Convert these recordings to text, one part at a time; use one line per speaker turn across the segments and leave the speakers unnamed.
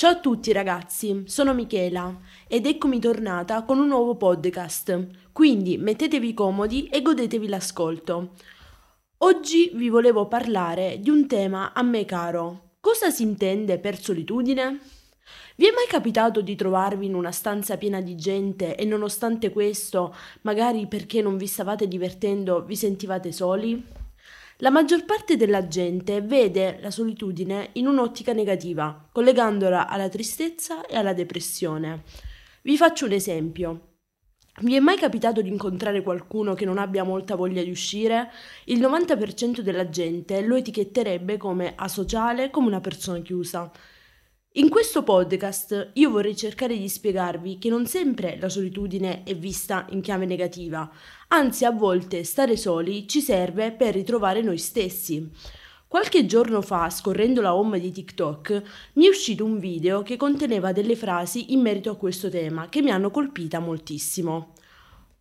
Ciao a tutti ragazzi, sono Michela ed eccomi tornata con un nuovo podcast, quindi mettetevi comodi e godetevi l'ascolto. Oggi vi volevo parlare di un tema a me caro. Cosa si intende per solitudine? Vi è mai capitato di trovarvi in una stanza piena di gente e nonostante questo, magari perché non vi stavate divertendo, vi sentivate soli? La maggior parte della gente vede la solitudine in un'ottica negativa, collegandola alla tristezza e alla depressione. Vi faccio un esempio. Vi è mai capitato di incontrare qualcuno che non abbia molta voglia di uscire? Il 90% della gente lo etichetterebbe come asociale, come una persona chiusa. In questo podcast io vorrei cercare di spiegarvi che non sempre la solitudine è vista in chiave negativa, anzi a volte stare soli ci serve per ritrovare noi stessi. Qualche giorno fa, scorrendo la home di TikTok, mi è uscito un video che conteneva delle frasi in merito a questo tema che mi hanno colpita moltissimo.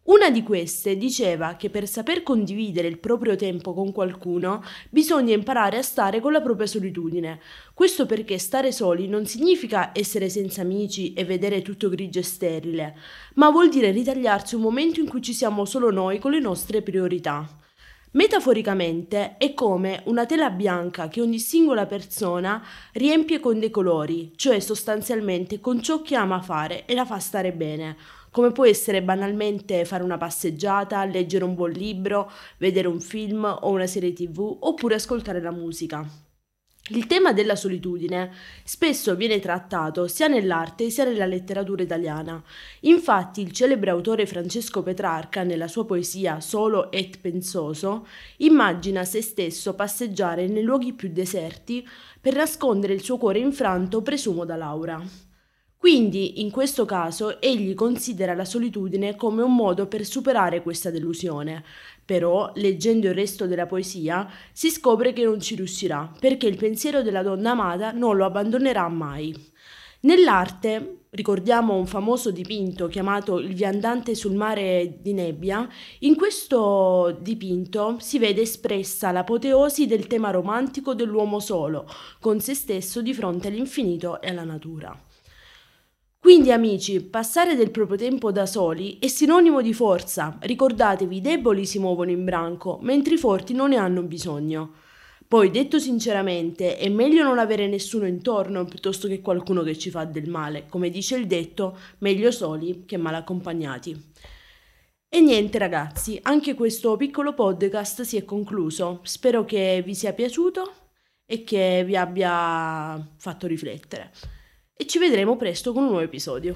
Una di queste diceva che per saper condividere il proprio tempo con qualcuno bisogna imparare a stare con la propria solitudine. Questo perché stare soli non significa essere senza amici e vedere tutto grigio e sterile, ma vuol dire ritagliarsi un momento in cui ci siamo solo noi con le nostre priorità. Metaforicamente è come una tela bianca che ogni singola persona riempie con dei colori, cioè sostanzialmente con ciò che ama fare e la fa stare bene come può essere banalmente fare una passeggiata, leggere un buon libro, vedere un film o una serie tv oppure ascoltare la musica. Il tema della solitudine spesso viene trattato sia nell'arte sia nella letteratura italiana. Infatti il celebre autore Francesco Petrarca, nella sua poesia Solo et pensoso, immagina se stesso passeggiare nei luoghi più deserti per nascondere il suo cuore infranto presumo da Laura. Quindi, in questo caso, egli considera la solitudine come un modo per superare questa delusione. Però, leggendo il resto della poesia, si scopre che non ci riuscirà, perché il pensiero della donna amata non lo abbandonerà mai. Nell'arte, ricordiamo un famoso dipinto chiamato Il viandante sul mare di nebbia, in questo dipinto si vede espressa l'apoteosi del tema romantico dell'uomo solo, con se stesso di fronte all'infinito e alla natura. Quindi amici, passare del proprio tempo da soli è sinonimo di forza. Ricordatevi, i deboli si muovono in branco, mentre i forti non ne hanno bisogno. Poi, detto sinceramente, è meglio non avere nessuno intorno piuttosto che qualcuno che ci fa del male. Come dice il detto, meglio soli che mal accompagnati. E niente ragazzi, anche questo piccolo podcast si è concluso. Spero che vi sia piaciuto e che vi abbia fatto riflettere e ci vedremo presto con un nuovo episodio.